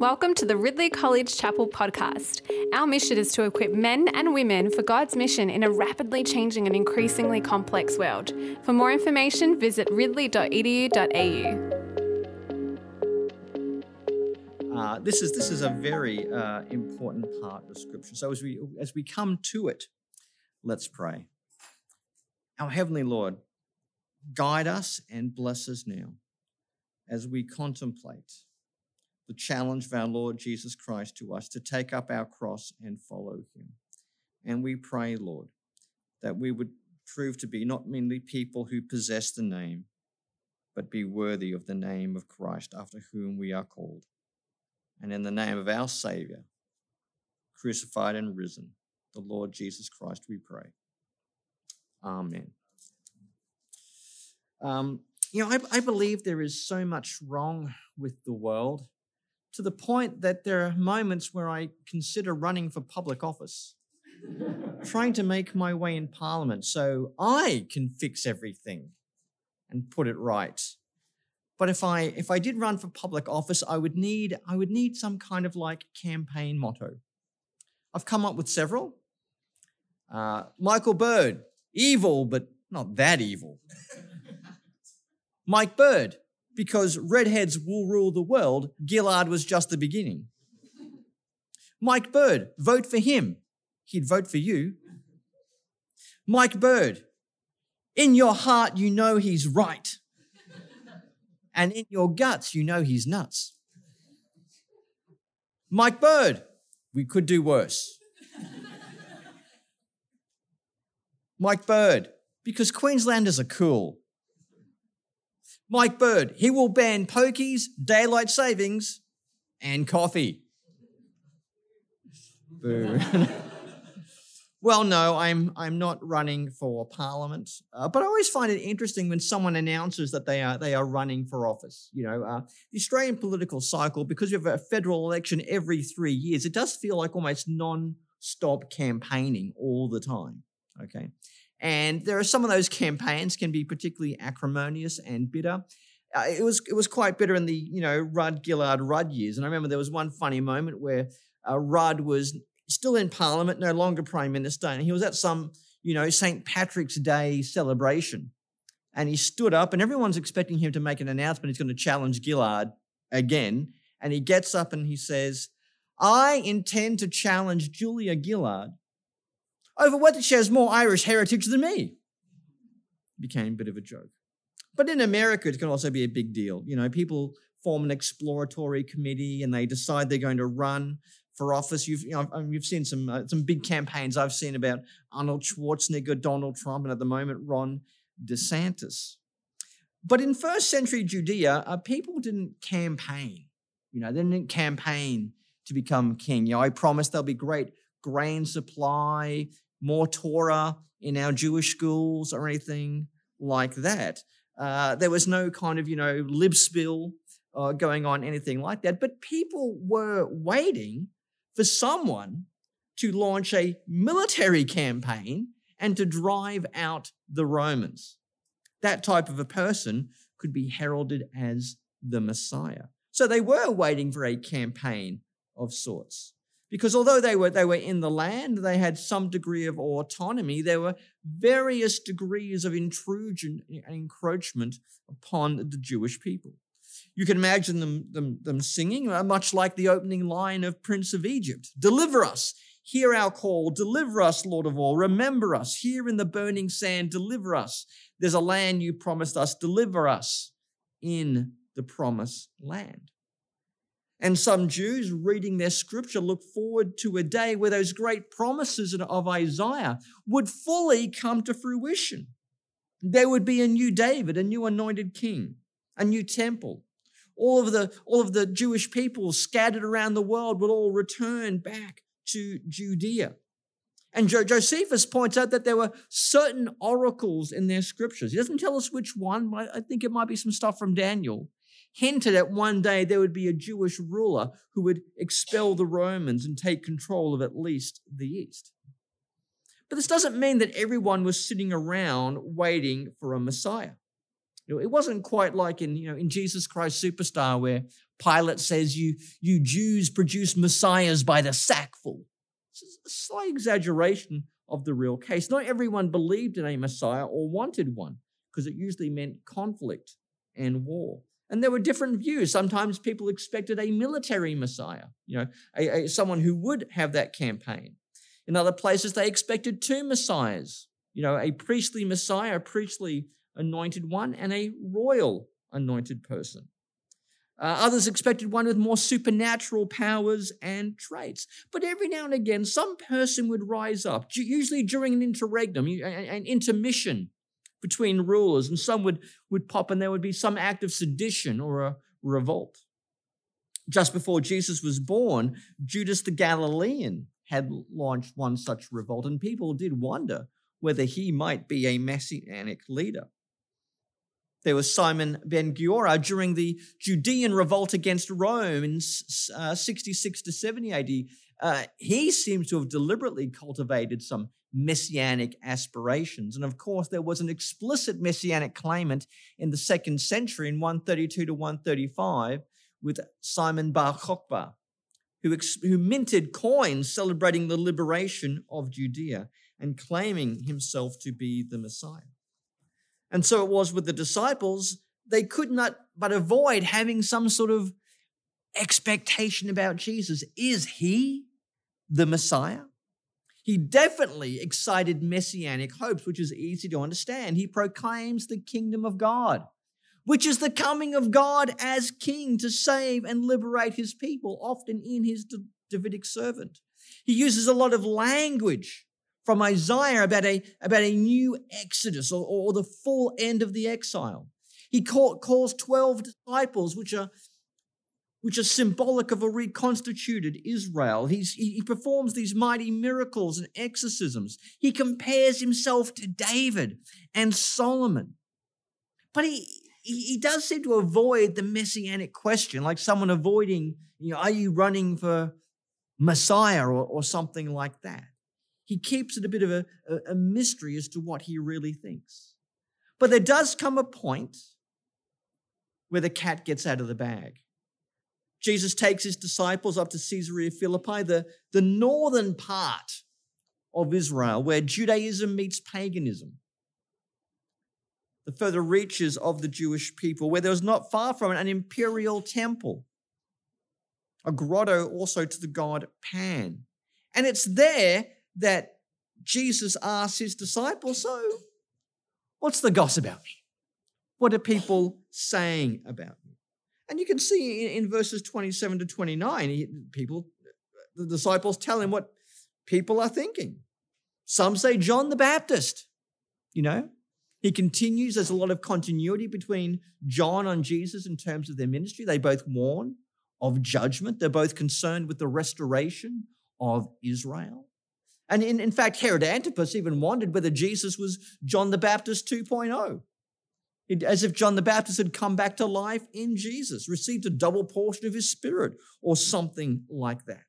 Welcome to the Ridley College Chapel podcast. Our mission is to equip men and women for God's mission in a rapidly changing and increasingly complex world. For more information, visit ridley.edu.au. Uh, this is this is a very uh, important part of Scripture. So as we as we come to it, let's pray. Our heavenly Lord, guide us and bless us now as we contemplate the challenge of our Lord Jesus Christ to us to take up our cross and follow him. And we pray, Lord, that we would prove to be not merely people who possess the name, but be worthy of the name of Christ after whom we are called. And in the name of our Savior, crucified and risen, the Lord Jesus Christ, we pray. Amen. Um, you know, I, I believe there is so much wrong with the world to the point that there are moments where I consider running for public office, trying to make my way in Parliament so I can fix everything and put it right. But if I if I did run for public office, I would need I would need some kind of like campaign motto. I've come up with several. Uh, Michael Bird, evil but not that evil. Mike Bird, because redheads will rule the world, Gillard was just the beginning. Mike Bird, vote for him. He'd vote for you. Mike Bird, in your heart, you know he's right. And in your guts, you know he's nuts. Mike Bird, we could do worse. Mike Bird, because Queenslanders are cool. Mike Bird, he will ban pokies, daylight savings, and coffee. Boo. well, no, I'm I'm not running for parliament, uh, but I always find it interesting when someone announces that they are they are running for office. You know, uh, the Australian political cycle, because you have a federal election every three years, it does feel like almost non-stop campaigning all the time. Okay, and there are some of those campaigns can be particularly acrimonious and bitter. Uh, it was it was quite bitter in the you know Rudd Gillard Rudd years, and I remember there was one funny moment where uh, Rudd was still in Parliament, no longer Prime Minister, and he was at some you know St Patrick's Day celebration, and he stood up, and everyone's expecting him to make an announcement. He's going to challenge Gillard again, and he gets up and he says, "I intend to challenge Julia Gillard over whether she has more Irish heritage than me. Became a bit of a joke. But in America, it can also be a big deal. You know, people form an exploratory committee and they decide they're going to run for office. You've you know you've seen some uh, some big campaigns I've seen about Arnold Schwarzenegger, Donald Trump, and at the moment Ron DeSantis. But in first century Judea, uh, people didn't campaign. You know, they didn't campaign to become king. You know, I promise there'll be great grain supply more Torah in our Jewish schools or anything like that. Uh, there was no kind of, you know, lib spill uh, going on, anything like that. But people were waiting for someone to launch a military campaign and to drive out the Romans. That type of a person could be heralded as the Messiah. So they were waiting for a campaign of sorts because although they were they were in the land they had some degree of autonomy there were various degrees of intrusion and encroachment upon the jewish people. You can imagine them, them, them singing uh, much like the opening line of prince of egypt deliver us hear our call deliver us lord of all remember us here in the burning sand deliver us. There's a land you promised us deliver us in the promised land and some Jews reading their scripture look forward to a day where those great promises of Isaiah would fully come to fruition. There would be a new David, a new anointed king, a new temple. All of the, all of the Jewish people scattered around the world would all return back to Judea. And Josephus points out that there were certain oracles in their scriptures. He doesn't tell us which one, but I think it might be some stuff from Daniel hinted at one day there would be a Jewish ruler who would expel the Romans and take control of at least the East. But this doesn't mean that everyone was sitting around waiting for a Messiah. You know, it wasn't quite like in, you know, in Jesus Christ Superstar where Pilate says you, you Jews produce messiahs by the sackful. It's a slight exaggeration of the real case. Not everyone believed in a messiah or wanted one, because it usually meant conflict and war. And there were different views. Sometimes people expected a military messiah, you know, a, a, someone who would have that campaign. In other places, they expected two messiahs, you know, a priestly messiah, a priestly anointed one, and a royal anointed person. Uh, others expected one with more supernatural powers and traits. But every now and again, some person would rise up, usually during an interregnum, an intermission between rulers, and some would, would pop and there would be some act of sedition or a revolt. Just before Jesus was born, Judas the Galilean had launched one such revolt, and people did wonder whether he might be a messianic leader. There was Simon ben Giora during the Judean revolt against Rome in uh, 66 to 70 AD. Uh, he seems to have deliberately cultivated some messianic aspirations. And of course, there was an explicit messianic claimant in the second century in 132 to 135 with Simon Bar Kokhba, who, ex- who minted coins celebrating the liberation of Judea and claiming himself to be the Messiah. And so it was with the disciples, they could not but avoid having some sort of expectation about Jesus. Is he the Messiah? He definitely excited messianic hopes, which is easy to understand. He proclaims the kingdom of God, which is the coming of God as king to save and liberate his people, often in his Davidic servant. He uses a lot of language from Isaiah about a, about a new exodus or, or the full end of the exile. He call, calls 12 disciples, which are, which are symbolic of a reconstituted Israel. He's, he performs these mighty miracles and exorcisms. He compares himself to David and Solomon. But he, he, does seem to avoid the messianic question, like someone avoiding, you know, are you running for Messiah or, or something like that? He keeps it a bit of a, a, mystery as to what he really thinks. But there does come a point where the cat gets out of the bag. Jesus takes his disciples up to Caesarea Philippi, the, the northern part of Israel, where Judaism meets paganism. The further reaches of the Jewish people, where there was not far from it an imperial temple, a grotto also to the god Pan. And it's there that Jesus asks his disciples, So, what's the gossip about? What are people saying about me? And you can see in, in verses 27 to 29, he, people, the disciples tell him what people are thinking. Some say John the Baptist, you know. He continues, there's a lot of continuity between John and Jesus in terms of their ministry. They both warn of judgment, they're both concerned with the restoration of Israel. And in, in fact, Herod Antipas even wondered whether Jesus was John the Baptist 2.0. It, as if John the Baptist had come back to life in Jesus, received a double portion of his spirit, or something like that.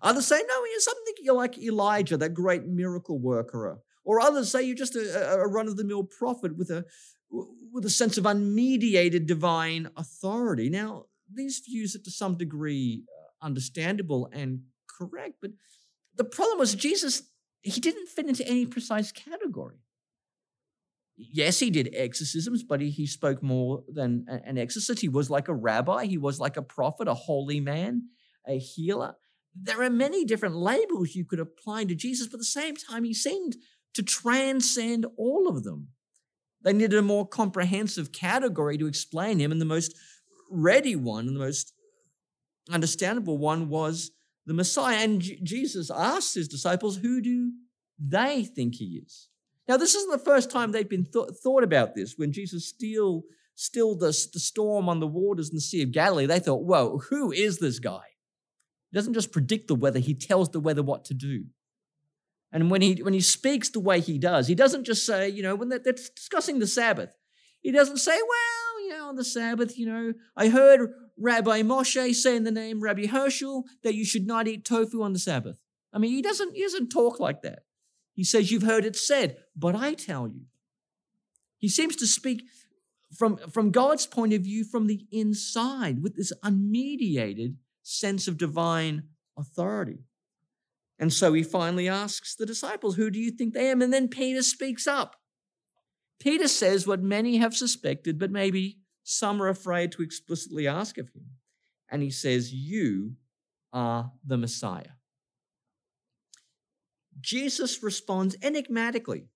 Others say, no, you're something you're like Elijah, that great miracle worker. Or others say you're just a, a run of the mill prophet with a, with a sense of unmediated divine authority. Now, these views are to some degree uh, understandable and correct, but the problem was Jesus, he didn't fit into any precise category. Yes, he did exorcisms, but he, he spoke more than an exorcist. He was like a rabbi, he was like a prophet, a holy man, a healer. There are many different labels you could apply to Jesus, but at the same time, he seemed to transcend all of them. They needed a more comprehensive category to explain him, and the most ready one and the most understandable one was the Messiah. And J- Jesus asks his disciples, Who do they think he is? Now, this isn't the first time they've been th- thought about this. When Jesus still stilled the, the storm on the waters in the Sea of Galilee, they thought, Whoa, who is this guy? He doesn't just predict the weather, he tells the weather what to do. And when he, when he speaks the way he does, he doesn't just say, you know, when they're, they're discussing the Sabbath, he doesn't say, well, you know, on the Sabbath, you know, I heard Rabbi Moshe say in the name Rabbi Herschel that you should not eat tofu on the Sabbath. I mean, he doesn't, he doesn't talk like that. He says, You've heard it said, but I tell you. He seems to speak from, from God's point of view from the inside with this unmediated sense of divine authority. And so he finally asks the disciples, Who do you think they am? And then Peter speaks up. Peter says what many have suspected, but maybe some are afraid to explicitly ask of him. And he says, You are the Messiah. Jesus responds enigmatically,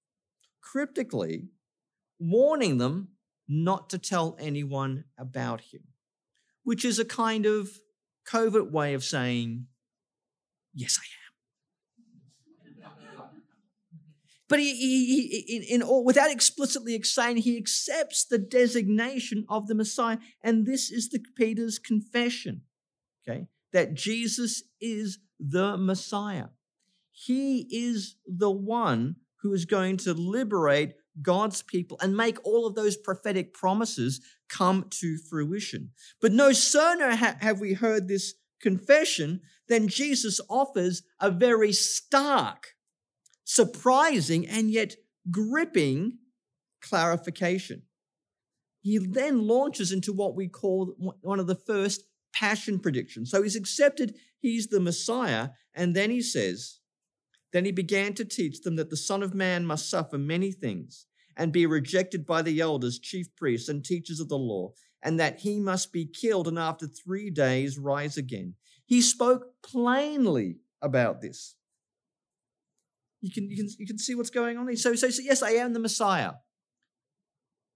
cryptically, warning them not to tell anyone about him, which is a kind of covert way of saying, Yes, I am. But he, he, he in, in all, without explicitly saying, he accepts the designation of the Messiah. And this is the Peter's confession, okay, that Jesus is the Messiah. He is the one who is going to liberate God's people and make all of those prophetic promises come to fruition. But no sooner ha- have we heard this confession than Jesus offers a very stark surprising and yet gripping clarification. He then launches into what we call one of the first passion predictions. So he's accepted he's the Messiah, and then he says, Then he began to teach them that the Son of Man must suffer many things and be rejected by the elders, chief priests, and teachers of the law, and that he must be killed and after three days rise again. He spoke plainly about this. You can, you can, you can see what's going on. So, so, so, yes, I am the Messiah.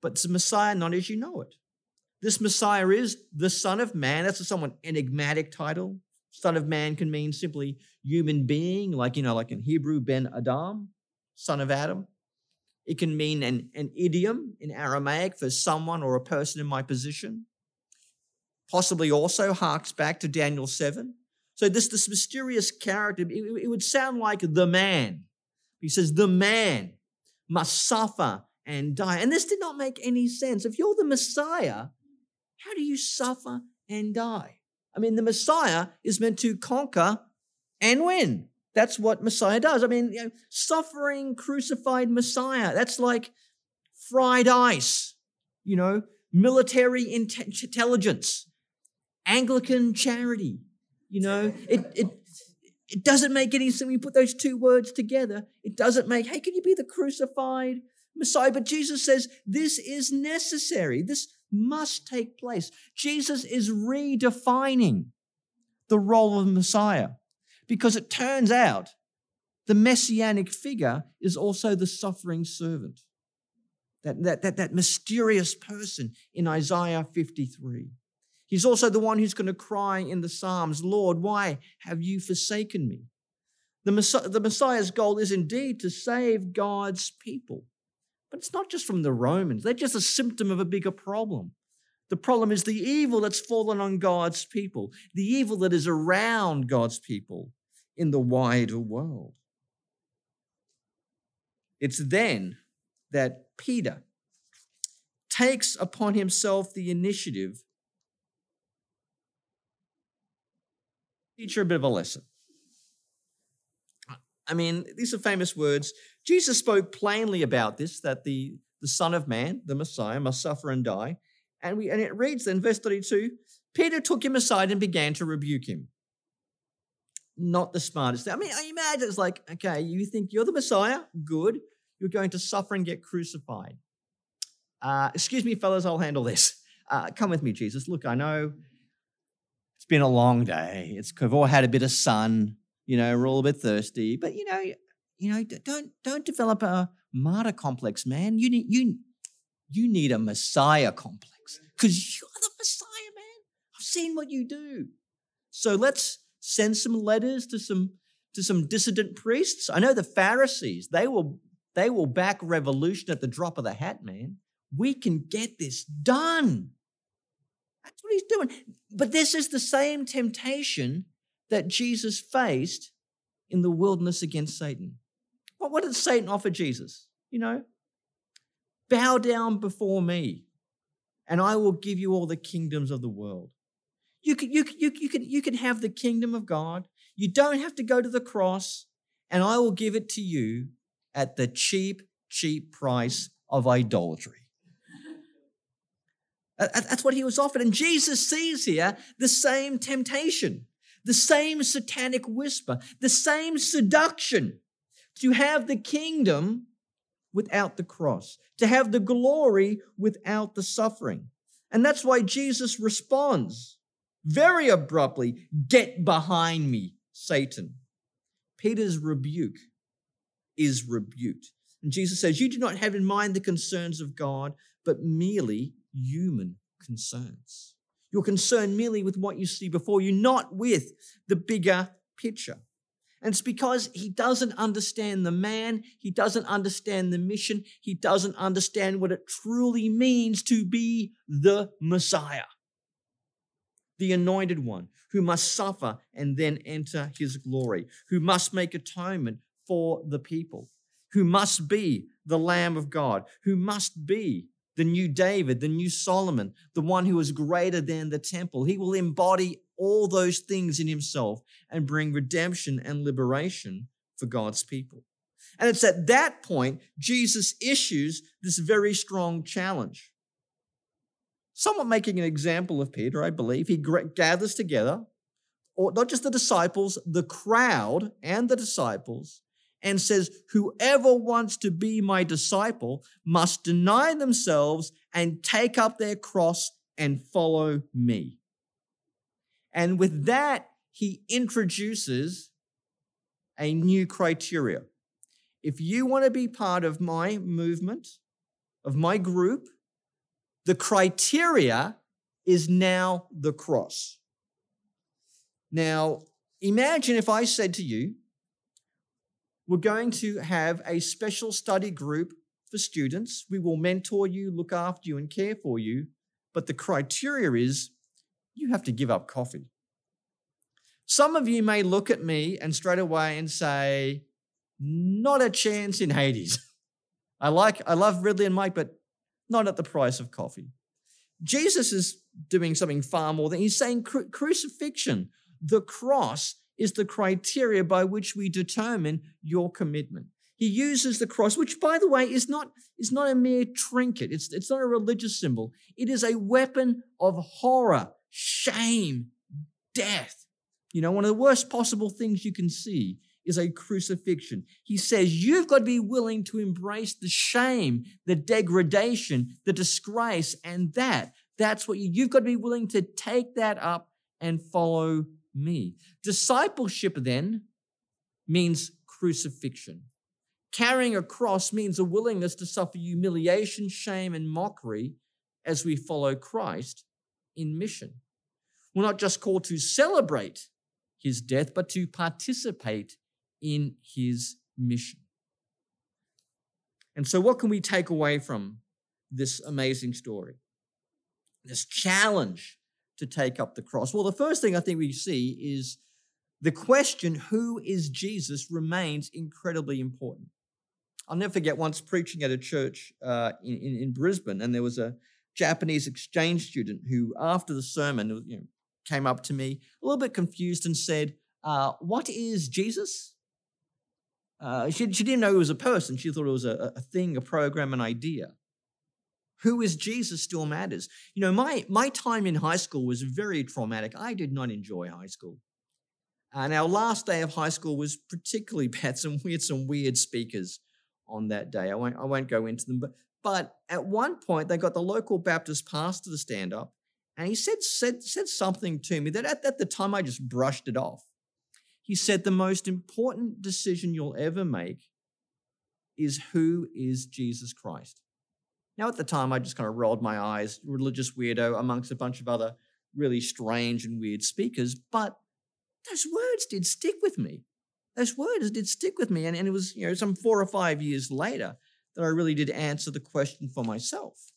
But it's the Messiah not as you know it. This Messiah is the Son of Man. That's a somewhat enigmatic title. Son of Man can mean simply human being, like, you know, like in Hebrew, Ben Adam, son of Adam. It can mean an, an idiom in Aramaic for someone or a person in my position. Possibly also harks back to Daniel 7. So this, this mysterious character, it, it would sound like the man he says, the man must suffer and die. And this did not make any sense. If you're the Messiah, how do you suffer and die? I mean, the Messiah is meant to conquer and win. That's what Messiah does. I mean, you know, suffering, crucified Messiah, that's like fried ice, you know, military intelligence, Anglican charity, you know, it, it, it doesn't make any sense when you put those two words together. It doesn't make, hey, can you be the crucified Messiah? But Jesus says this is necessary. This must take place. Jesus is redefining the role of the Messiah because it turns out the messianic figure is also the suffering servant. That, that, that, that mysterious person in Isaiah 53. He's also the one who's going to cry in the Psalms, Lord, why have you forsaken me? The, Messiah, the Messiah's goal is indeed to save God's people. But it's not just from the Romans, they're just a symptom of a bigger problem. The problem is the evil that's fallen on God's people, the evil that is around God's people in the wider world. It's then that Peter takes upon himself the initiative teach her a bit of a lesson. I mean, these are famous words. Jesus spoke plainly about this that the, the Son of Man, the Messiah, must suffer and die. And, we, and it reads then, verse 32 Peter took him aside and began to rebuke him. Not the smartest. I mean, I imagine it's like, okay, you think you're the Messiah? Good. You're going to suffer and get crucified. Uh, excuse me, fellas, I'll handle this. Uh, come with me, Jesus. Look, I know it's been a long day. It's we've all had a bit of sun. You know, we're all a bit thirsty. But you know, you know, don't don't develop a martyr complex, man. You need you you need a Messiah complex because you're the Messiah, man. I've seen what you do. So let's send some letters to some to some dissident priests. I know the Pharisees. They will they will back revolution at the drop of the hat, man. We can get this done. That's what he's doing. But this is the same temptation that Jesus faced in the wilderness against Satan. What, what did Satan offer Jesus? You know, bow down before me, and I will give you all the kingdoms of the world. You can, you, you, you, can, you can have the kingdom of God. You don't have to go to the cross, and I will give it to you at the cheap, cheap price of idolatry. Uh, that's what he was offered. And Jesus sees here the same temptation, the same satanic whisper, the same seduction to have the kingdom without the cross, to have the glory without the suffering. And that's why Jesus responds very abruptly Get behind me, Satan. Peter's rebuke is rebuked. And Jesus says, You do not have in mind the concerns of God, but merely human concerns. You're concerned merely with what you see before you, not with the bigger picture. And it's because he doesn't understand the man, he doesn't understand the mission, he doesn't understand what it truly means to be the Messiah, the anointed one who must suffer and then enter his glory, who must make atonement for the people, who must be the Lamb of God, who must be the new David, the new Solomon, the one who is greater than the temple. He will embody all those things in himself and bring redemption and liberation for God's people. And it's at that point Jesus issues this very strong challenge. Somewhat making an example of Peter, I believe. He gathers together, or not just the disciples, the crowd and the disciples, and says, Whoever wants to be my disciple must deny themselves and take up their cross and follow me. And with that, he introduces a new criteria. If you want to be part of my movement, of my group, the criteria is now the cross. Now, imagine if I said to you, we're going to have a special study group for students. We will mentor you, look after you, and care for you. But the criteria is you have to give up coffee. Some of you may look at me and straight away and say, not a chance in Hades. I like, I love Ridley and Mike, but not at the price of coffee. Jesus is doing something far more than he's saying cru- crucifixion, the cross is the criteria by which we determine your commitment. He uses the cross, which, by the way, is not, is not a mere trinket. It's, it's not a religious symbol. It is a weapon of horror, shame, death. You know, one of the worst possible things you can see is a crucifixion. He says you've got to be willing to embrace the shame, the degradation, the disgrace, and that. That's what you, you've got to be willing to take that up and follow me. Discipleship then means crucifixion. Carrying a cross means a willingness to suffer humiliation, shame, and mockery as we follow Christ in mission. We're not just called to celebrate his death, but to participate in his mission. And so, what can we take away from this amazing story? This challenge to take up the cross? Well, the first thing I think we see is the question, who is Jesus, remains incredibly important. I'll never forget once preaching at a church uh, in, in, in, Brisbane, and there was a Japanese exchange student who, after the sermon, you know, came up to me a little bit confused and said, uh, What is Jesus? Uh, she, she didn't know it was a person. She thought it was a, a thing, a program, an idea who is Jesus still matters. You know, my, my time in high school was very traumatic. I did not enjoy high school. And our last day of high school was particularly bad. Some we had some weird speakers on that day. I won't I won't go into them, but but at one point they got the local Baptist pastor to stand up, and he said said said something to me that at, at the time I just brushed it off. He said the most important decision you'll ever make is who is Jesus Christ. Now, at the time, I just kind of rolled my eyes, religious weirdo amongst a bunch of other really strange and weird speakers. But those words did stick with me. Those words did stick with me. And, and it was, you know, some four or five years later that I really did answer the question for myself.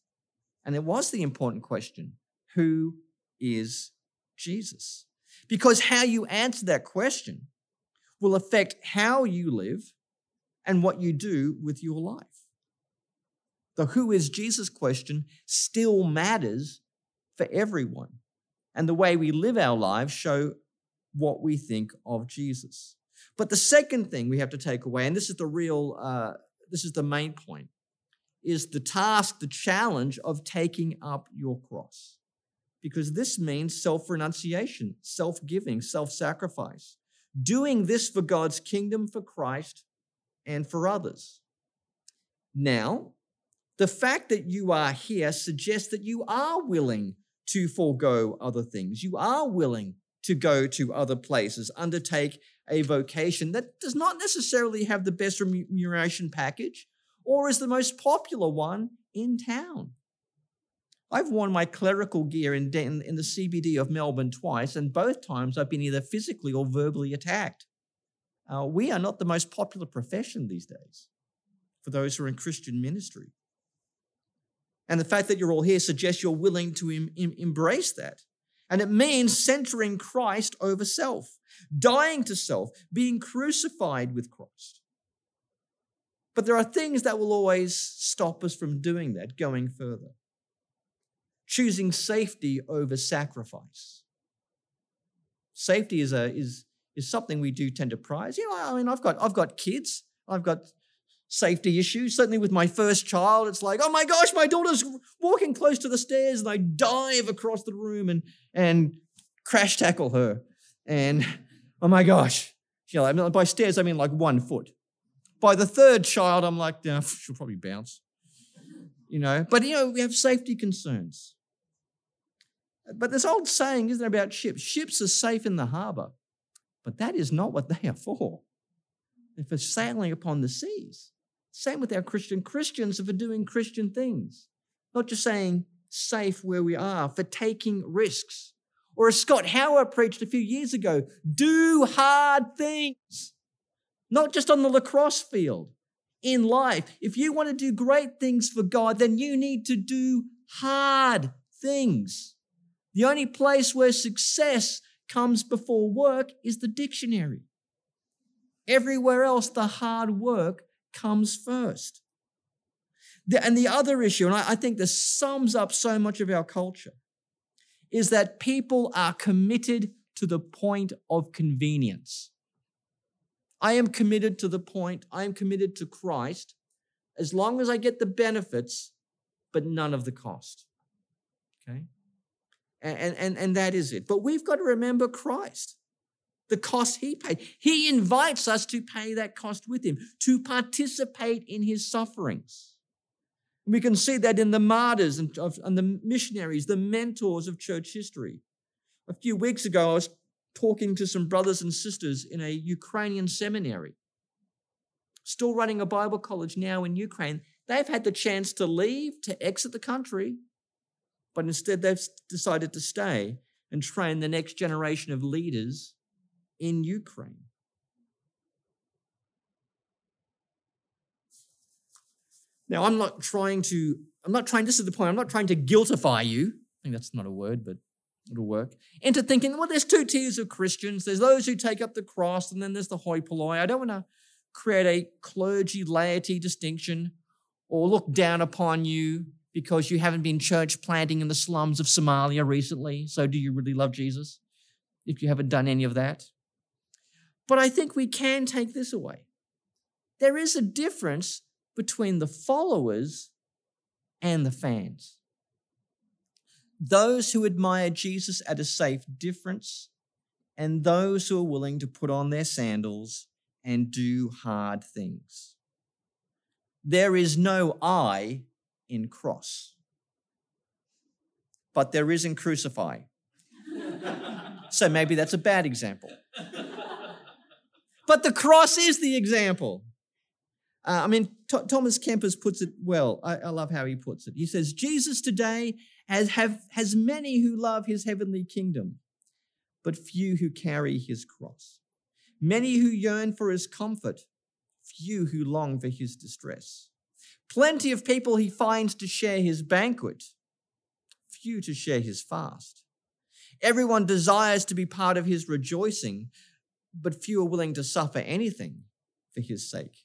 And it was the important question who is Jesus? Because how you answer that question will affect how you live and what you do with your life the who is Jesus question still matters for everyone. And the way we live our lives show what we think of Jesus. But the second thing we have to take away, and this is the real, uh, this is the main point, is the task, the challenge of taking up your cross. Because this means self renunciation, self giving, self sacrifice. Doing this for God's kingdom, for Christ, and for others. Now, the fact that you are here suggests that you are willing to forego other things. You are willing to go to other places, undertake a vocation that does not necessarily have the best remuneration package or is the most popular one in town. I've worn my clerical gear in, in, in, the CBD of Melbourne twice, and both times I've been either physically or verbally attacked. Uh, we are not the most popular profession these days for those who are in Christian ministry. And the fact that you're all here suggests you're willing to em- em- embrace that. And it means centering Christ over self, dying to self, being crucified with Christ. But there are things that will always stop us from doing that, going further. Choosing safety over sacrifice. Safety is, a, is, is something we do tend to prize. You know, I mean, I've got, I've got kids, I've got safety issues. Certainly with my first child, it's like, oh my gosh, my daughter's walking close to the stairs, and I dive across the room and, and crash tackle her. And oh my gosh, you know, I mean, by stairs, I mean like one foot. By the third child, I'm like, yeah, she'll probably bounce. You know, but you know, we have safety concerns. But this old saying, isn't about ships? Ships are safe in the harbor, but that is not what they are for. They're for sailing upon the seas. Same with our Christian Christians for doing Christian things, not just saying safe where we are, for taking risks. Or as Scott Howard preached a few years ago, do hard things not just on the lacrosse field, in life. If you want to do great things for God, then you need to do hard things. The only place where success comes before work is the dictionary. Everywhere else, the hard work comes first. and the other issue, and I think this sums up so much of our culture, is that people are committed to the point of convenience. I am committed to the point, I am committed to Christ as long as I get the benefits, but none of the cost. Okay? And, and, and that is it. But we've got to remember Christ, the cost he paid. He invites us to pay that cost with him, to participate in his sufferings. We can see that in the martyrs and, and the missionaries, the mentors of church history. A few weeks ago, I was talking to some brothers and sisters in a Ukrainian seminary, still running a Bible college now in Ukraine. They've had the chance to leave, to exit the country, but instead they've decided to stay and train the next generation of leaders in Ukraine. Now, I'm not trying to, I'm not trying, this is the point, I'm not trying to guiltify you. I think that's not a word, but it'll work, into thinking, well, there's two tiers of Christians. There's those who take up the cross, and then there's the hoi polloi. I don't want to create a clergy laity distinction or look down upon you because you haven't been church planting in the slums of Somalia recently. So, do you really love Jesus if you haven't done any of that? But I think we can take this away. There is a difference between the followers and the fans. Those who admire Jesus at a safe difference, and those who are willing to put on their sandals and do hard things. There is no I in cross, but there is in crucify. so maybe that's a bad example. But the cross is the example. Uh, I mean, T- Thomas Kempis puts it well. I, I love how he puts it. He says, Jesus today has, have, has many who love his heavenly kingdom, but few who carry his cross. Many who yearn for his comfort, few who long for his distress. Plenty of people he finds to share his banquet, few to share his fast. Everyone desires to be part of his rejoicing, but few are willing to suffer anything for his sake.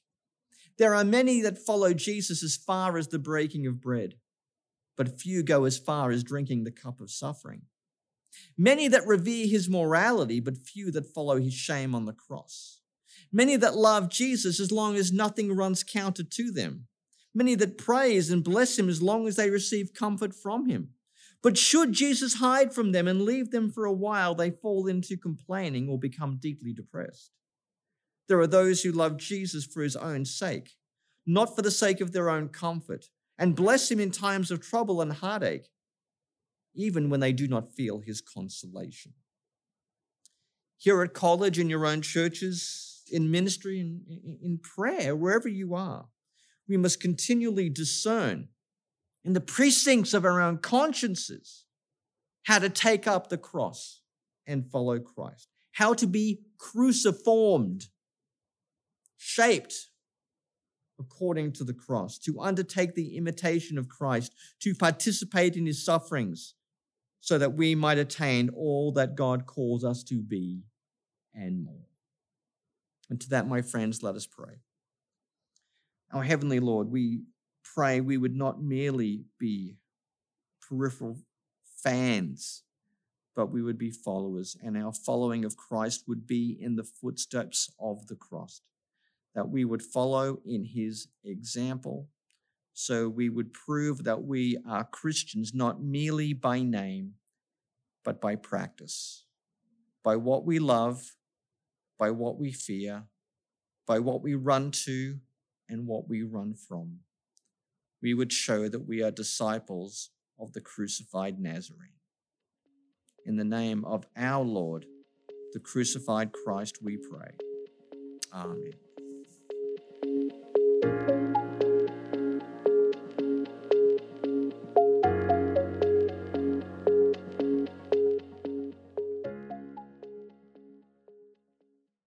There are many that follow Jesus as far as the breaking of bread but few go as far as drinking the cup of suffering. Many that revere his morality, but few that follow his shame on the cross. Many that love Jesus as long as nothing runs counter to them, many that praise and bless him as long as they receive comfort from him. But should Jesus hide from them and leave them for a while, they fall into complaining or become deeply depressed. There are those who love Jesus for his own sake, not for the sake of their own comfort, and bless him in times of trouble and heartache, even when they do not feel his consolation. Here at college, in your own churches, in ministry, in, in prayer, wherever you are, we must continually discern in the precincts of our own consciences how to take up the cross and follow Christ, how to be cruciformed, shaped according to the cross, to undertake the imitation of Christ, to participate in his sufferings, so that we might attain all that God calls us to be and more. And to that, my friends, let us pray. Our Heavenly Lord, we pray we would not merely be peripheral fans, but we would be followers, and our following of Christ would be in the footsteps of the cross, that we would follow in his example. So we would prove that we are Christians not merely by name, but by practice, by what we love, by what we fear, by what we run to, and what we run from we would show that we are disciples of the crucified Nazarene. In the name of our Lord, the crucified Christ, we pray. Amen.